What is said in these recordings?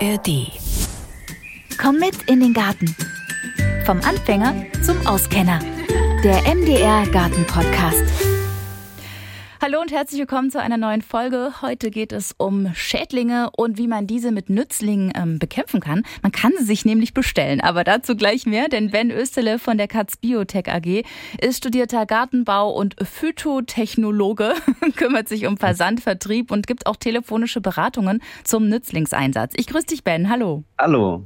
ARD. Komm mit in den Garten. Vom Anfänger zum Auskenner. Der MDR Garten Podcast. Hallo und herzlich willkommen zu einer neuen Folge. Heute geht es um Schädlinge und wie man diese mit Nützlingen ähm, bekämpfen kann. Man kann sie sich nämlich bestellen, aber dazu gleich mehr, denn Ben Österle von der Katz Biotech AG ist studierter Gartenbau- und Phytotechnologe, kümmert sich um Versand, Vertrieb und gibt auch telefonische Beratungen zum Nützlingseinsatz. Ich grüße dich, Ben. Hallo. Hallo.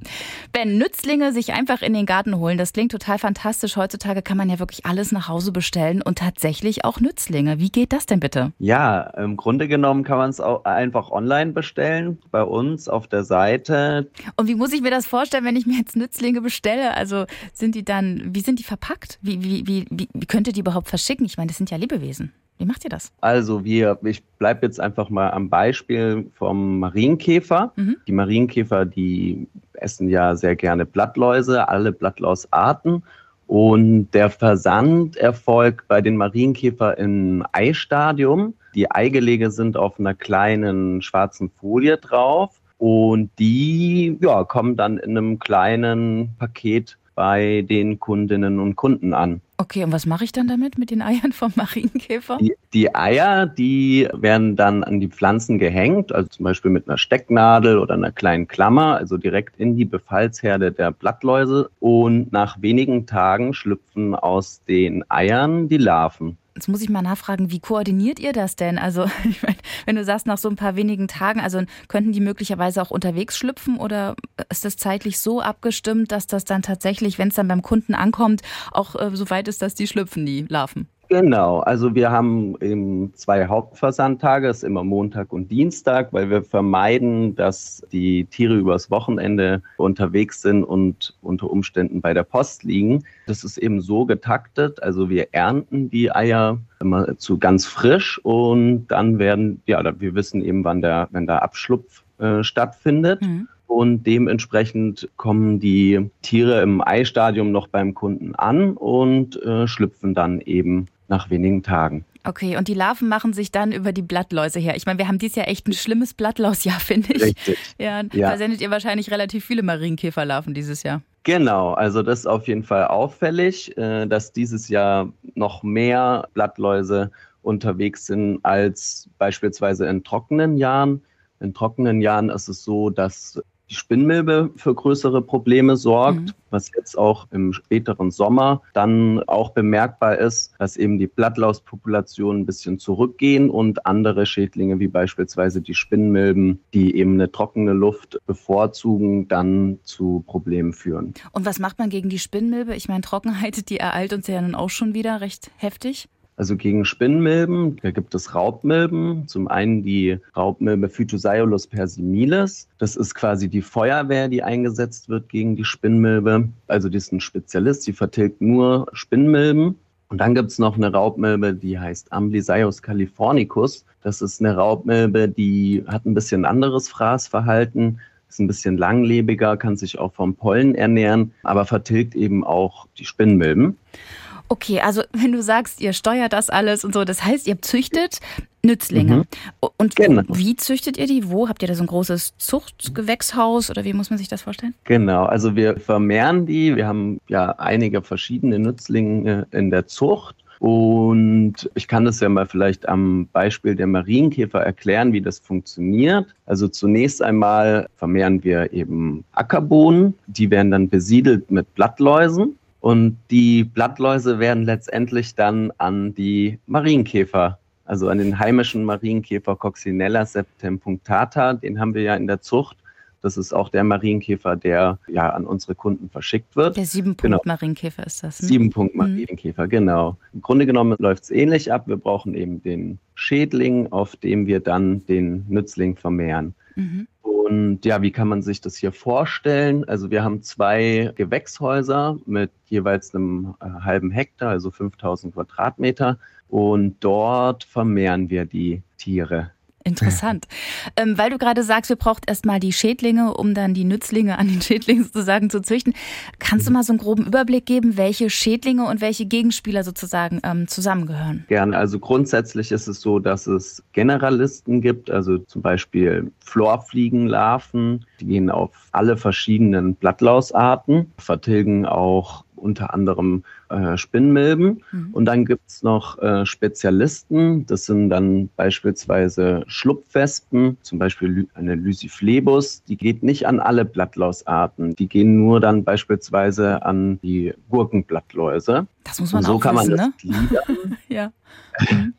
Ben, Nützlinge sich einfach in den Garten holen, das klingt total fantastisch. Heutzutage kann man ja wirklich alles nach Hause bestellen und tatsächlich auch Nützlinge. Wie geht das denn bitte? Ja, im Grunde genommen kann man es auch einfach online bestellen bei uns auf der Seite. Und wie muss ich mir das vorstellen, wenn ich mir jetzt Nützlinge bestelle? Also sind die dann, wie sind die verpackt? Wie, wie, wie, wie könnt ihr die überhaupt verschicken? Ich meine, das sind ja Lebewesen. Wie macht ihr das? Also wir, ich bleibe jetzt einfach mal am Beispiel vom Marienkäfer. Mhm. Die Marienkäfer, die essen ja sehr gerne Blattläuse, alle Blattlausarten. Und der Versand erfolgt bei den Marienkäfer im Eistadium. Die Eigelege sind auf einer kleinen schwarzen Folie drauf und die ja, kommen dann in einem kleinen Paket bei den Kundinnen und Kunden an. Okay, und was mache ich dann damit mit den Eiern vom Marienkäfer? Die, die, Eier, die werden dann an die Pflanzen gehängt, also zum Beispiel mit einer Stecknadel oder einer kleinen Klammer, also direkt in die Befallsherde der Blattläuse. Und nach wenigen Tagen schlüpfen aus den Eiern die Larven. Jetzt muss ich mal nachfragen, wie koordiniert ihr das denn? Also, ich mein, wenn du sagst, nach so ein paar wenigen Tagen, also könnten die möglicherweise auch unterwegs schlüpfen oder ist das zeitlich so abgestimmt, dass das dann tatsächlich, wenn es dann beim Kunden ankommt, auch äh, so weit ist, dass die schlüpfen, die Larven? Genau, also wir haben eben zwei Hauptversandtage, ist immer Montag und Dienstag, weil wir vermeiden, dass die Tiere übers Wochenende unterwegs sind und unter Umständen bei der Post liegen. Das ist eben so getaktet, also wir ernten die Eier immer zu ganz frisch und dann werden, ja, wir wissen eben, wann der, wenn der Abschlupf äh, stattfindet. Mhm und dementsprechend kommen die Tiere im Eistadium noch beim Kunden an und äh, schlüpfen dann eben nach wenigen Tagen. Okay, und die Larven machen sich dann über die Blattläuse her. Ich meine, wir haben dieses Jahr echt ein schlimmes Blattlausjahr, finde ich. Richtig. Ja, ja, versendet ihr wahrscheinlich relativ viele Marienkäferlarven dieses Jahr. Genau, also das ist auf jeden Fall auffällig, äh, dass dieses Jahr noch mehr Blattläuse unterwegs sind als beispielsweise in trockenen Jahren. In trockenen Jahren ist es so, dass die Spinnmilbe für größere Probleme sorgt, mhm. was jetzt auch im späteren Sommer dann auch bemerkbar ist, dass eben die Blattlauspopulationen ein bisschen zurückgehen und andere Schädlinge wie beispielsweise die Spinnmilben, die eben eine trockene Luft bevorzugen, dann zu Problemen führen. Und was macht man gegen die Spinnmilbe? Ich meine, Trockenheit, die ereilt uns ja nun auch schon wieder recht heftig. Also gegen Spinnmilben, da gibt es Raubmilben. Zum einen die Raubmilbe Phytosaeolus persimilis. Das ist quasi die Feuerwehr, die eingesetzt wird gegen die Spinnmilbe. Also die ist ein Spezialist, die vertilgt nur Spinnmilben. Und dann gibt es noch eine Raubmilbe, die heißt Amblysius californicus. Das ist eine Raubmilbe, die hat ein bisschen anderes Fraßverhalten, ist ein bisschen langlebiger, kann sich auch vom Pollen ernähren, aber vertilgt eben auch die Spinnmilben. Okay, also wenn du sagst, ihr steuert das alles und so, das heißt, ihr züchtet Nützlinge. Mhm. Und genau. wie züchtet ihr die? Wo? Habt ihr da so ein großes Zuchtgewächshaus oder wie muss man sich das vorstellen? Genau, also wir vermehren die. Wir haben ja einige verschiedene Nützlinge in der Zucht. Und ich kann das ja mal vielleicht am Beispiel der Marienkäfer erklären, wie das funktioniert. Also zunächst einmal vermehren wir eben Ackerbohnen. Die werden dann besiedelt mit Blattläusen. Und die Blattläuse werden letztendlich dann an die Marienkäfer, also an den heimischen Marienkäfer Coccinella septempunctata, den haben wir ja in der Zucht. Das ist auch der Marienkäfer, der ja an unsere Kunden verschickt wird. Der Sieben-Punkt-Marienkäfer genau. ist das. Ne? Sieben-Punkt-Marienkäfer, mhm. genau. Im Grunde genommen läuft es ähnlich ab. Wir brauchen eben den Schädling, auf dem wir dann den Nützling vermehren. Mhm. Und ja, wie kann man sich das hier vorstellen? Also wir haben zwei Gewächshäuser mit jeweils einem äh, halben Hektar, also 5000 Quadratmeter. Und dort vermehren wir die Tiere. Interessant. ähm, weil du gerade sagst, wir braucht erstmal die Schädlinge, um dann die Nützlinge an den Schädlingen sozusagen zu züchten. Kannst du mal so einen groben Überblick geben, welche Schädlinge und welche Gegenspieler sozusagen ähm, zusammengehören? Gerne. Also grundsätzlich ist es so, dass es Generalisten gibt, also zum Beispiel Florfliegenlarven, die gehen auf alle verschiedenen Blattlausarten, vertilgen auch unter anderem äh, Spinnmilben. Mhm. Und dann gibt es noch äh, Spezialisten, das sind dann beispielsweise Schlupfwespen, zum Beispiel eine Lysiphlebus, die geht nicht an alle Blattlausarten, die gehen nur dann beispielsweise an die Gurkenblattläuse. Das muss man Und so auch kann wissen, man das ne? ja.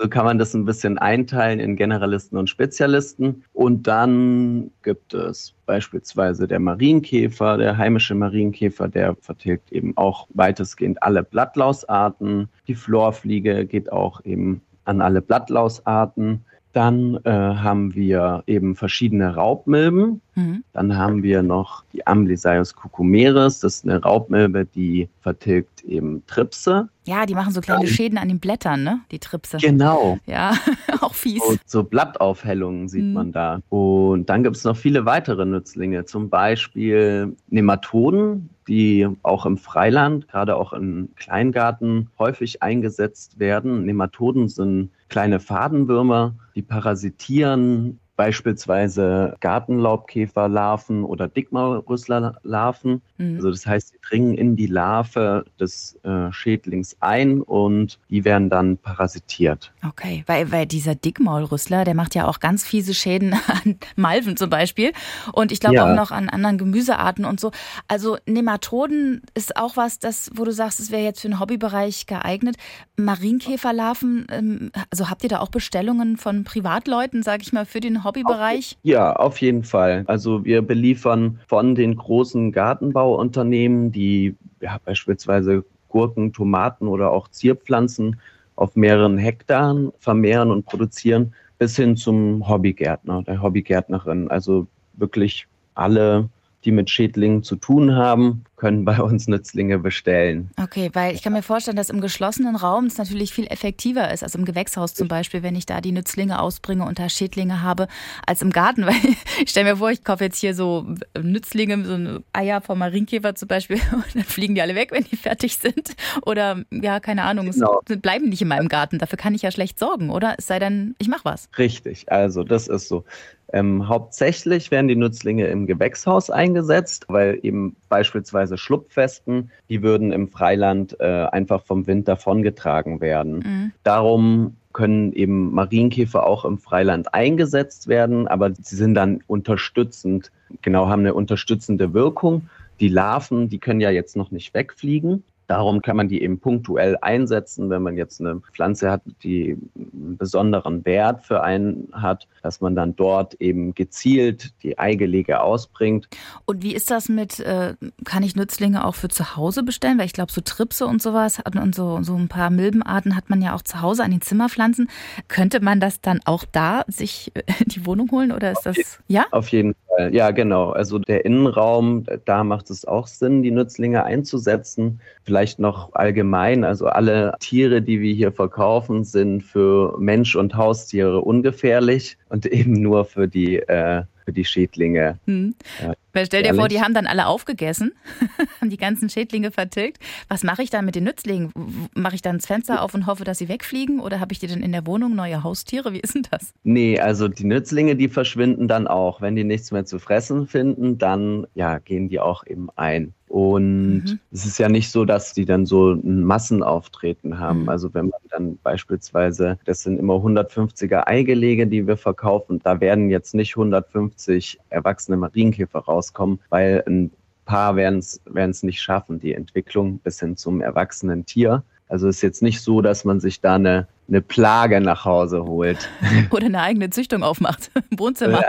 So kann man das ein bisschen einteilen in Generalisten und Spezialisten. Und dann gibt es beispielsweise der Marienkäfer, der heimische Marienkäfer, der vertilgt eben auch weitestgehend alle Blattlausarten. Die Florfliege geht auch eben an alle Blattlausarten. Dann äh, haben wir eben verschiedene Raubmilben. Mhm. Dann haben wir noch die Amblysaius cucumeris. Das ist eine Raubmilbe, die vertilgt eben Tripse. Ja, die machen so kleine Schäden an den Blättern, ne? Die Tripse. Genau. Ja, auch fies. Und so Blattaufhellungen sieht mhm. man da. Und dann gibt es noch viele weitere Nützlinge, zum Beispiel Nematoden, die auch im Freiland, gerade auch im Kleingarten, häufig eingesetzt werden. Nematoden sind kleine Fadenwürmer, die parasitieren beispielsweise Gartenlaubkäferlarven oder Dickmaulrüsslerlarven. Mhm. Also das heißt, sie dringen in die Larve des äh, Schädlings ein und die werden dann parasitiert. Okay, weil, weil dieser Dickmaulrüssler, der macht ja auch ganz fiese Schäden an Malven zum Beispiel und ich glaube ja. auch noch an anderen Gemüsearten und so. Also Nematoden ist auch was, das, wo du sagst, es wäre jetzt für den Hobbybereich geeignet. Marienkäferlarven, ähm, also habt ihr da auch Bestellungen von Privatleuten, sage ich mal, für den Hobbybereich? Hobbybereich? Ja, auf jeden Fall. Also wir beliefern von den großen Gartenbauunternehmen, die ja, beispielsweise Gurken, Tomaten oder auch Zierpflanzen auf mehreren Hektaren vermehren und produzieren, bis hin zum Hobbygärtner, der Hobbygärtnerin. Also wirklich alle die mit Schädlingen zu tun haben, können bei uns Nützlinge bestellen. Okay, weil ich kann mir vorstellen, dass im geschlossenen Raum es natürlich viel effektiver ist, als im Gewächshaus zum Beispiel, wenn ich da die Nützlinge ausbringe und da Schädlinge habe, als im Garten. Weil ich stelle mir vor, ich kaufe jetzt hier so Nützlinge, so Eier vom Marienkäfer zum Beispiel, und dann fliegen die alle weg, wenn die fertig sind. Oder ja, keine Ahnung, genau. es bleiben nicht in meinem Garten. Dafür kann ich ja schlecht sorgen, oder? Es sei denn, ich mache was. Richtig, also das ist so. Ähm, hauptsächlich werden die Nützlinge im Gewächshaus eingesetzt, weil eben beispielsweise Schlupfwespen, die würden im Freiland äh, einfach vom Wind davongetragen werden. Mhm. Darum können eben Marienkäfer auch im Freiland eingesetzt werden, aber sie sind dann unterstützend, genau haben eine unterstützende Wirkung. Die Larven, die können ja jetzt noch nicht wegfliegen. Darum kann man die eben punktuell einsetzen, wenn man jetzt eine Pflanze hat, die einen besonderen Wert für einen hat, dass man dann dort eben gezielt die Eigelege ausbringt. Und wie ist das mit, äh, kann ich Nützlinge auch für zu Hause bestellen? Weil ich glaube, so Tripse und sowas und so, so ein paar Milbenarten hat man ja auch zu Hause an den Zimmerpflanzen. Könnte man das dann auch da sich in die Wohnung holen oder ist das, ja? Auf jeden Fall, ja, genau. Also der Innenraum, da macht es auch Sinn, die Nützlinge einzusetzen. Vielleicht vielleicht noch allgemein, also alle Tiere, die wir hier verkaufen, sind für Mensch und Haustiere ungefährlich und eben nur für die äh, für die Schädlinge. Hm. Ja, Weil stell dir ehrlich. vor, die haben dann alle aufgegessen, haben die ganzen Schädlinge vertilgt. Was mache ich dann mit den Nützlingen? Mache ich dann das Fenster auf und hoffe, dass sie wegfliegen? Oder habe ich die denn in der Wohnung neue Haustiere? Wie ist denn das? Nee, also die Nützlinge, die verschwinden dann auch. Wenn die nichts mehr zu fressen finden, dann ja, gehen die auch eben ein. Und mhm. es ist ja nicht so, dass die dann so ein Massenauftreten haben. Mhm. Also wenn man dann beispielsweise, das sind immer 150er Eigelege, die wir verkaufen, da werden jetzt nicht 150 erwachsene Marienkäfer rauskommen, weil ein paar werden es nicht schaffen, die Entwicklung bis hin zum erwachsenen Tier. Also es ist jetzt nicht so, dass man sich da eine, eine Plage nach Hause holt. Oder eine eigene Züchtung aufmacht im Wohnzimmer.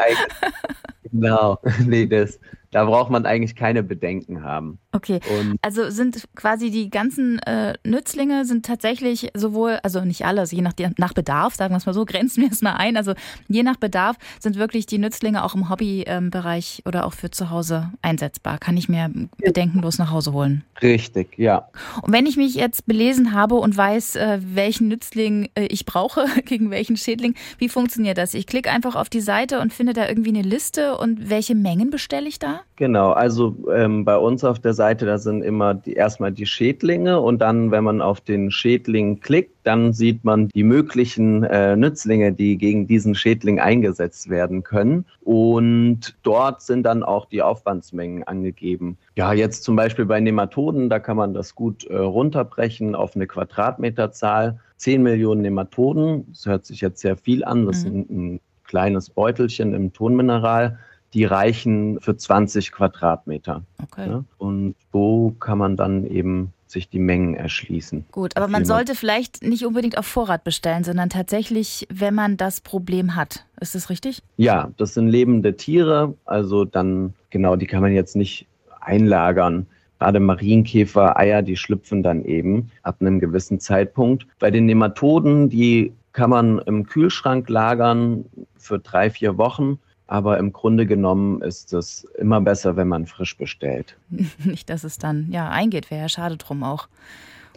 genau, nee, das, da braucht man eigentlich keine Bedenken haben. Okay, und also sind quasi die ganzen äh, Nützlinge sind tatsächlich sowohl, also nicht alle, also je nach, nach Bedarf, sagen wir es mal so, grenzen wir es mal ein, also je nach Bedarf sind wirklich die Nützlinge auch im Hobbybereich ähm, oder auch für zu Hause einsetzbar. Kann ich mir bedenkenlos nach Hause holen. Richtig, ja. Und wenn ich mich jetzt belesen habe und weiß, äh, welchen Nützling äh, ich brauche, gegen welchen Schädling, wie funktioniert das? Ich klicke einfach auf die Seite und finde da irgendwie eine Liste und welche Mengen bestelle ich da? Genau, also ähm, bei uns auf der Seite, da sind immer die, erstmal die Schädlinge und dann, wenn man auf den Schädling klickt, dann sieht man die möglichen äh, Nützlinge, die gegen diesen Schädling eingesetzt werden können. Und dort sind dann auch die Aufwandsmengen angegeben. Ja, jetzt zum Beispiel bei Nematoden, da kann man das gut äh, runterbrechen auf eine Quadratmeterzahl. 10 Millionen Nematoden, das hört sich jetzt sehr viel an, das mhm. ist ein, ein kleines Beutelchen im Tonmineral die reichen für 20 Quadratmeter. Okay. Ja? Und so kann man dann eben sich die Mengen erschließen. Gut, aber man sollte vielleicht nicht unbedingt auf Vorrat bestellen, sondern tatsächlich, wenn man das Problem hat. Ist das richtig? Ja, das sind lebende Tiere, also dann genau, die kann man jetzt nicht einlagern. Gerade Marienkäfer, Eier, die schlüpfen dann eben ab einem gewissen Zeitpunkt. Bei den Nematoden, die kann man im Kühlschrank lagern für drei, vier Wochen. Aber im Grunde genommen ist es immer besser, wenn man frisch bestellt. Nicht, dass es dann ja eingeht, wäre ja schade drum auch.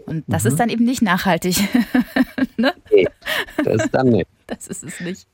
Und das mhm. ist dann eben nicht nachhaltig. ne? Nee, das ist dann nicht. Das ist es nicht.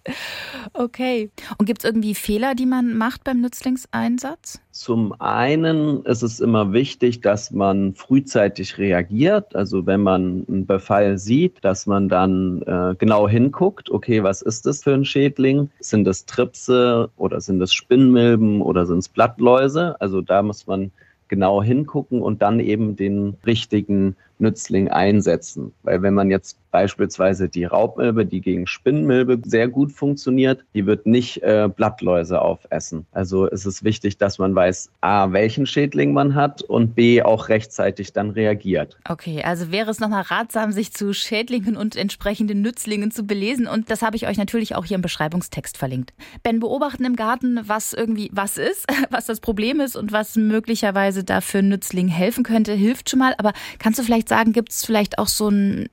Okay. Und gibt es irgendwie Fehler, die man macht beim Nützlingseinsatz? Zum einen ist es immer wichtig, dass man frühzeitig reagiert. Also wenn man einen Befall sieht, dass man dann äh, genau hinguckt, okay, was ist das für ein Schädling? Sind es Tripse oder sind es Spinnmilben oder sind es Blattläuse? Also da muss man genau hingucken und dann eben den richtigen Nützling einsetzen. Weil wenn man jetzt beispielsweise die Raubmilbe, die gegen Spinnmilbe sehr gut funktioniert, die wird nicht äh, Blattläuse aufessen. Also ist es wichtig, dass man weiß, a, welchen Schädling man hat und b, auch rechtzeitig dann reagiert. Okay, also wäre es nochmal ratsam, sich zu Schädlingen und entsprechenden Nützlingen zu belesen und das habe ich euch natürlich auch hier im Beschreibungstext verlinkt. Ben, beobachten im Garten, was irgendwie was ist, was das Problem ist und was möglicherweise dafür Nützling helfen könnte, hilft schon mal. Aber kannst du vielleicht sagen, gibt es vielleicht auch so einen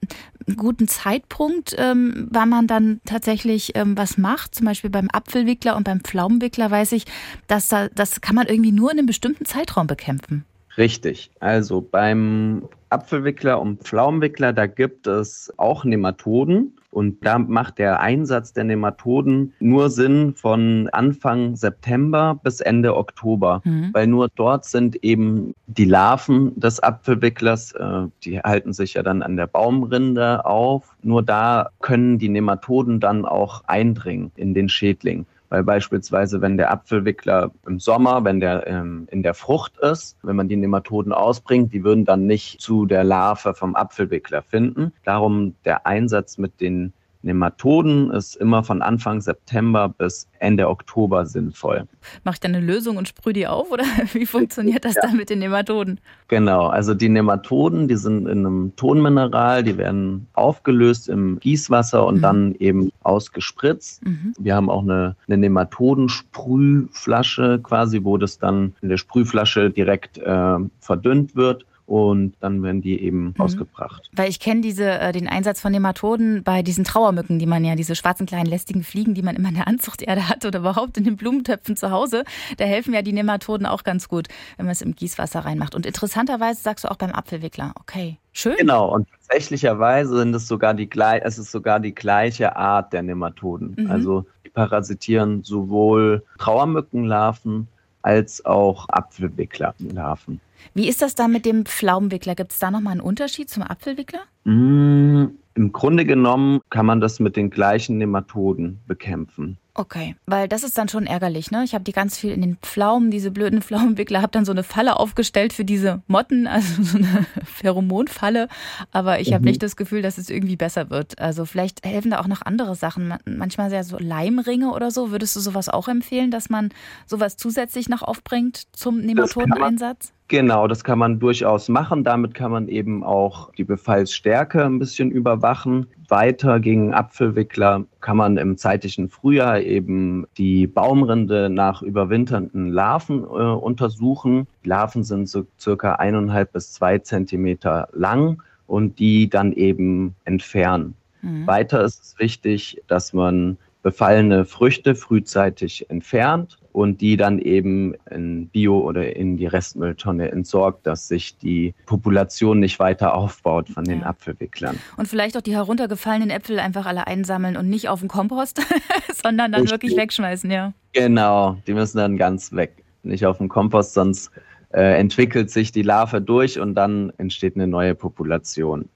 guten Zeitpunkt, ähm, wann man dann tatsächlich ähm, was macht? Zum Beispiel beim Apfelwickler und beim Pflaumenwickler weiß ich, dass da, das kann man irgendwie nur in einem bestimmten Zeitraum bekämpfen. Richtig. Also beim Apfelwickler und Pflaumenwickler, da gibt es auch Nematoden. Und da macht der Einsatz der Nematoden nur Sinn von Anfang September bis Ende Oktober, mhm. weil nur dort sind eben die Larven des Apfelwicklers, äh, die halten sich ja dann an der Baumrinde auf. Nur da können die Nematoden dann auch eindringen in den Schädling. Weil beispielsweise, wenn der Apfelwickler im Sommer, wenn der ähm, in der Frucht ist, wenn man die Nematoden ausbringt, die würden dann nicht zu der Larve vom Apfelwickler finden. Darum der Einsatz mit den Nematoden ist immer von Anfang September bis Ende Oktober sinnvoll. Mach ich dann eine Lösung und sprühe die auf oder wie funktioniert das ja. dann mit den Nematoden? Genau, also die Nematoden, die sind in einem Tonmineral, die werden aufgelöst im Gießwasser und mhm. dann eben ausgespritzt. Mhm. Wir haben auch eine, eine Nematodensprühflasche quasi, wo das dann in der Sprühflasche direkt äh, verdünnt wird und dann werden die eben mhm. ausgebracht. Weil ich kenne diese äh, den Einsatz von Nematoden bei diesen Trauermücken, die man ja diese schwarzen kleinen lästigen Fliegen, die man immer in der Anzuchterde hat oder überhaupt in den Blumentöpfen zu Hause, da helfen ja die Nematoden auch ganz gut, wenn man es im Gießwasser reinmacht. Und interessanterweise sagst du auch beim Apfelwickler, okay. Schön. Genau, und tatsächlicherweise sind es sogar die es ist sogar die gleiche Art der Nematoden. Mhm. Also die parasitieren sowohl Trauermückenlarven als auch Apfelwicklerlarven. Wie ist das da mit dem Pflaumenwickler? Gibt es da nochmal einen Unterschied zum Apfelwickler? Mm, Im Grunde genommen kann man das mit den gleichen Nematoden bekämpfen. Okay, weil das ist dann schon ärgerlich, ne? Ich habe die ganz viel in den Pflaumen, diese blöden Pflaumenwickler, habe dann so eine Falle aufgestellt für diese Motten, also so eine Pheromonfalle, aber ich mhm. habe nicht das Gefühl, dass es irgendwie besser wird. Also vielleicht helfen da auch noch andere Sachen, manchmal sehr so Leimringe oder so. Würdest du sowas auch empfehlen, dass man sowas zusätzlich noch aufbringt zum Nematodeneinsatz? Genau, das kann man durchaus machen. Damit kann man eben auch die Befallsstärke ein bisschen überwachen. Weiter gegen Apfelwickler kann man im zeitlichen Frühjahr eben die Baumrinde nach überwinternden Larven äh, untersuchen. Die Larven sind so circa eineinhalb bis zwei Zentimeter lang und die dann eben entfernen. Mhm. Weiter ist es wichtig, dass man befallene Früchte frühzeitig entfernt und die dann eben in Bio oder in die Restmülltonne entsorgt, dass sich die Population nicht weiter aufbaut von den ja. Apfelwicklern. Und vielleicht auch die heruntergefallenen Äpfel einfach alle einsammeln und nicht auf den Kompost, sondern dann Richtig. wirklich wegschmeißen, ja. Genau, die müssen dann ganz weg. Nicht auf den Kompost, sonst äh, entwickelt sich die Larve durch und dann entsteht eine neue Population.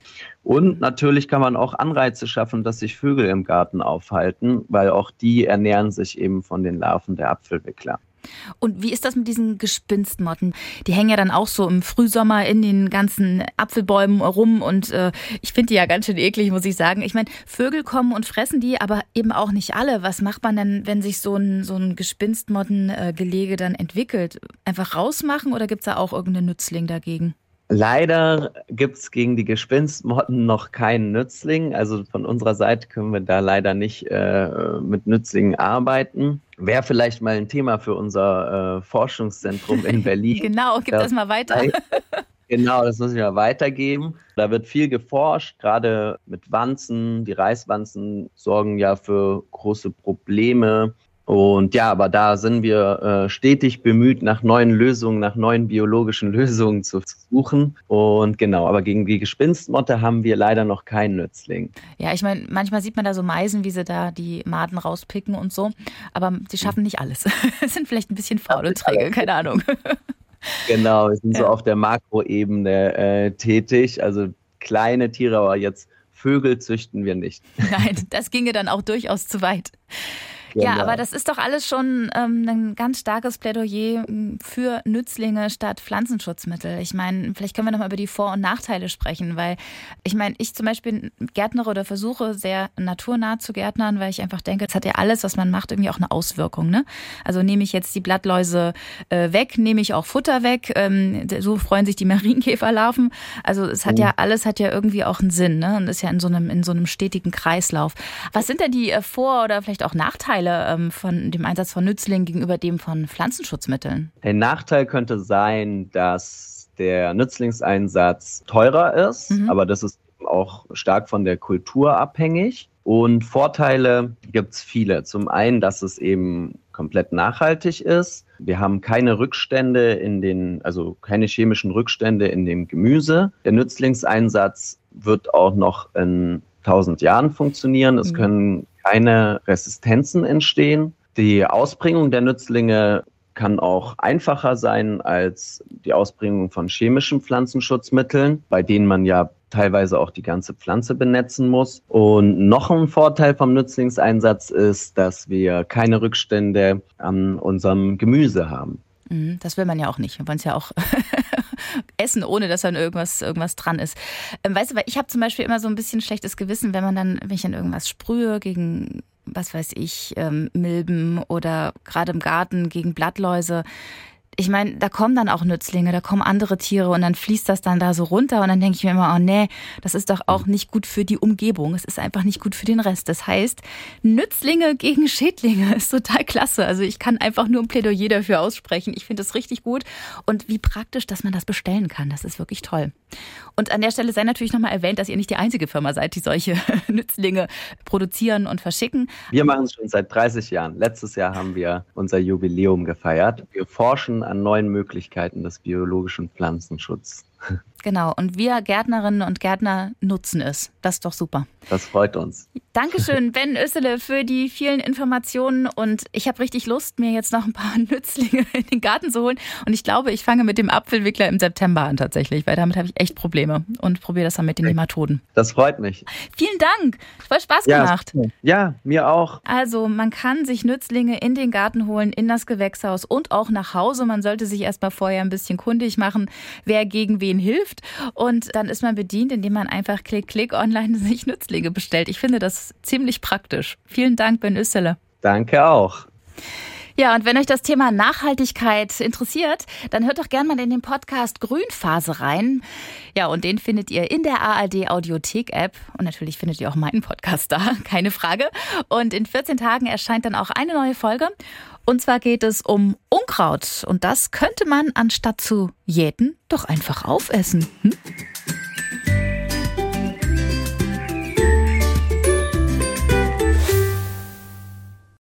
Und natürlich kann man auch Anreize schaffen, dass sich Vögel im Garten aufhalten, weil auch die ernähren sich eben von den Larven der Apfelwickler. Und wie ist das mit diesen Gespinstmotten? Die hängen ja dann auch so im Frühsommer in den ganzen Apfelbäumen rum und äh, ich finde die ja ganz schön eklig, muss ich sagen. Ich meine, Vögel kommen und fressen die, aber eben auch nicht alle. Was macht man denn, wenn sich so ein, so ein Gespinstmottengelege dann entwickelt? Einfach rausmachen oder gibt es da auch irgendeinen Nützling dagegen? Leider gibt es gegen die Gespinstmotten noch keinen Nützling. Also von unserer Seite können wir da leider nicht äh, mit Nützlingen arbeiten. Wäre vielleicht mal ein Thema für unser äh, Forschungszentrum in Berlin. genau, gib das, das mal weiter. Genau, das muss ich mal weitergeben. Da wird viel geforscht, gerade mit Wanzen. Die Reiswanzen sorgen ja für große Probleme und ja, aber da sind wir äh, stetig bemüht, nach neuen Lösungen, nach neuen biologischen Lösungen zu suchen. Und genau, aber gegen die Gespinstmotte haben wir leider noch keinen Nützling. Ja, ich meine, manchmal sieht man da so Meisen, wie sie da die Maden rauspicken und so. Aber sie schaffen nicht alles. sind vielleicht ein bisschen faul und träge, keine Ahnung. genau, wir sind ja. so auf der Makroebene äh, tätig. Also kleine Tiere, aber jetzt Vögel züchten wir nicht. Nein, das ginge dann auch durchaus zu weit. Ja, aber das ist doch alles schon ähm, ein ganz starkes Plädoyer hm, für Nützlinge statt Pflanzenschutzmittel. Ich meine, vielleicht können wir nochmal über die Vor- und Nachteile sprechen, weil ich meine, ich zum Beispiel gärtnere oder versuche sehr naturnah zu gärtnern, weil ich einfach denke, es hat ja alles, was man macht, irgendwie auch eine Auswirkung. Ne? Also nehme ich jetzt die Blattläuse äh, weg, nehme ich auch Futter weg, ähm, so freuen sich die Marienkäferlarven. Also es hat oh. ja alles hat ja irgendwie auch einen Sinn ne? und ist ja in so einem in so einem stetigen Kreislauf. Was sind denn die äh, Vor- oder vielleicht auch Nachteile? Nachteile ähm, von dem Einsatz von Nützlingen gegenüber dem von Pflanzenschutzmitteln? Ein Nachteil könnte sein, dass der Nützlingseinsatz teurer ist, mhm. aber das ist auch stark von der Kultur abhängig. Und Vorteile gibt es viele. Zum einen, dass es eben komplett nachhaltig ist. Wir haben keine Rückstände in den, also keine chemischen Rückstände in dem Gemüse. Der Nützlingseinsatz wird auch noch in 1000 Jahren funktionieren. Es mhm. können keine Resistenzen entstehen. Die Ausbringung der Nützlinge kann auch einfacher sein als die Ausbringung von chemischen Pflanzenschutzmitteln, bei denen man ja teilweise auch die ganze Pflanze benetzen muss. Und noch ein Vorteil vom Nützlingseinsatz ist, dass wir keine Rückstände an unserem Gemüse haben. Mhm, das will man ja auch nicht. Wir wollen es ja auch essen, ohne dass dann irgendwas, irgendwas dran ist. Ähm, weißt du, weil ich habe zum Beispiel immer so ein bisschen schlechtes Gewissen, wenn man dann, wenn ich dann irgendwas sprühe gegen, was weiß ich, ähm, Milben oder gerade im Garten gegen Blattläuse ich meine, da kommen dann auch Nützlinge, da kommen andere Tiere und dann fließt das dann da so runter und dann denke ich mir immer, oh nee, das ist doch auch nicht gut für die Umgebung. Es ist einfach nicht gut für den Rest. Das heißt, Nützlinge gegen Schädlinge ist total klasse. Also ich kann einfach nur ein Plädoyer dafür aussprechen. Ich finde das richtig gut und wie praktisch, dass man das bestellen kann. Das ist wirklich toll. Und an der Stelle sei natürlich nochmal erwähnt, dass ihr nicht die einzige Firma seid, die solche Nützlinge produzieren und verschicken. Wir machen es schon seit 30 Jahren. Letztes Jahr haben wir unser Jubiläum gefeiert. Wir forschen an neuen Möglichkeiten des biologischen Pflanzenschutzes. Genau, und wir Gärtnerinnen und Gärtner nutzen es. Das ist doch super. Das freut uns. Dankeschön, Ben Össele, für die vielen Informationen. Und ich habe richtig Lust, mir jetzt noch ein paar Nützlinge in den Garten zu holen. Und ich glaube, ich fange mit dem Apfelwickler im September an tatsächlich, weil damit habe ich echt Probleme und probiere das dann mit den Nematoden. Das freut mich. Vielen Dank. Voll Spaß ja, gemacht. Ja, mir auch. Also, man kann sich Nützlinge in den Garten holen, in das Gewächshaus und auch nach Hause. Man sollte sich erstmal vorher ein bisschen kundig machen, wer gegen wen hilft hilft. Und dann ist man bedient, indem man einfach klick, klick online sich Nützlinge bestellt. Ich finde das ziemlich praktisch. Vielen Dank, Ben Össele. Danke auch. Ja, und wenn euch das Thema Nachhaltigkeit interessiert, dann hört doch gerne mal in den Podcast Grünphase rein. Ja, und den findet ihr in der ARD Audiothek App. Und natürlich findet ihr auch meinen Podcast da, keine Frage. Und in 14 Tagen erscheint dann auch eine neue Folge. Und zwar geht es um Unkraut. Und das könnte man anstatt zu jäten doch einfach aufessen. Hm?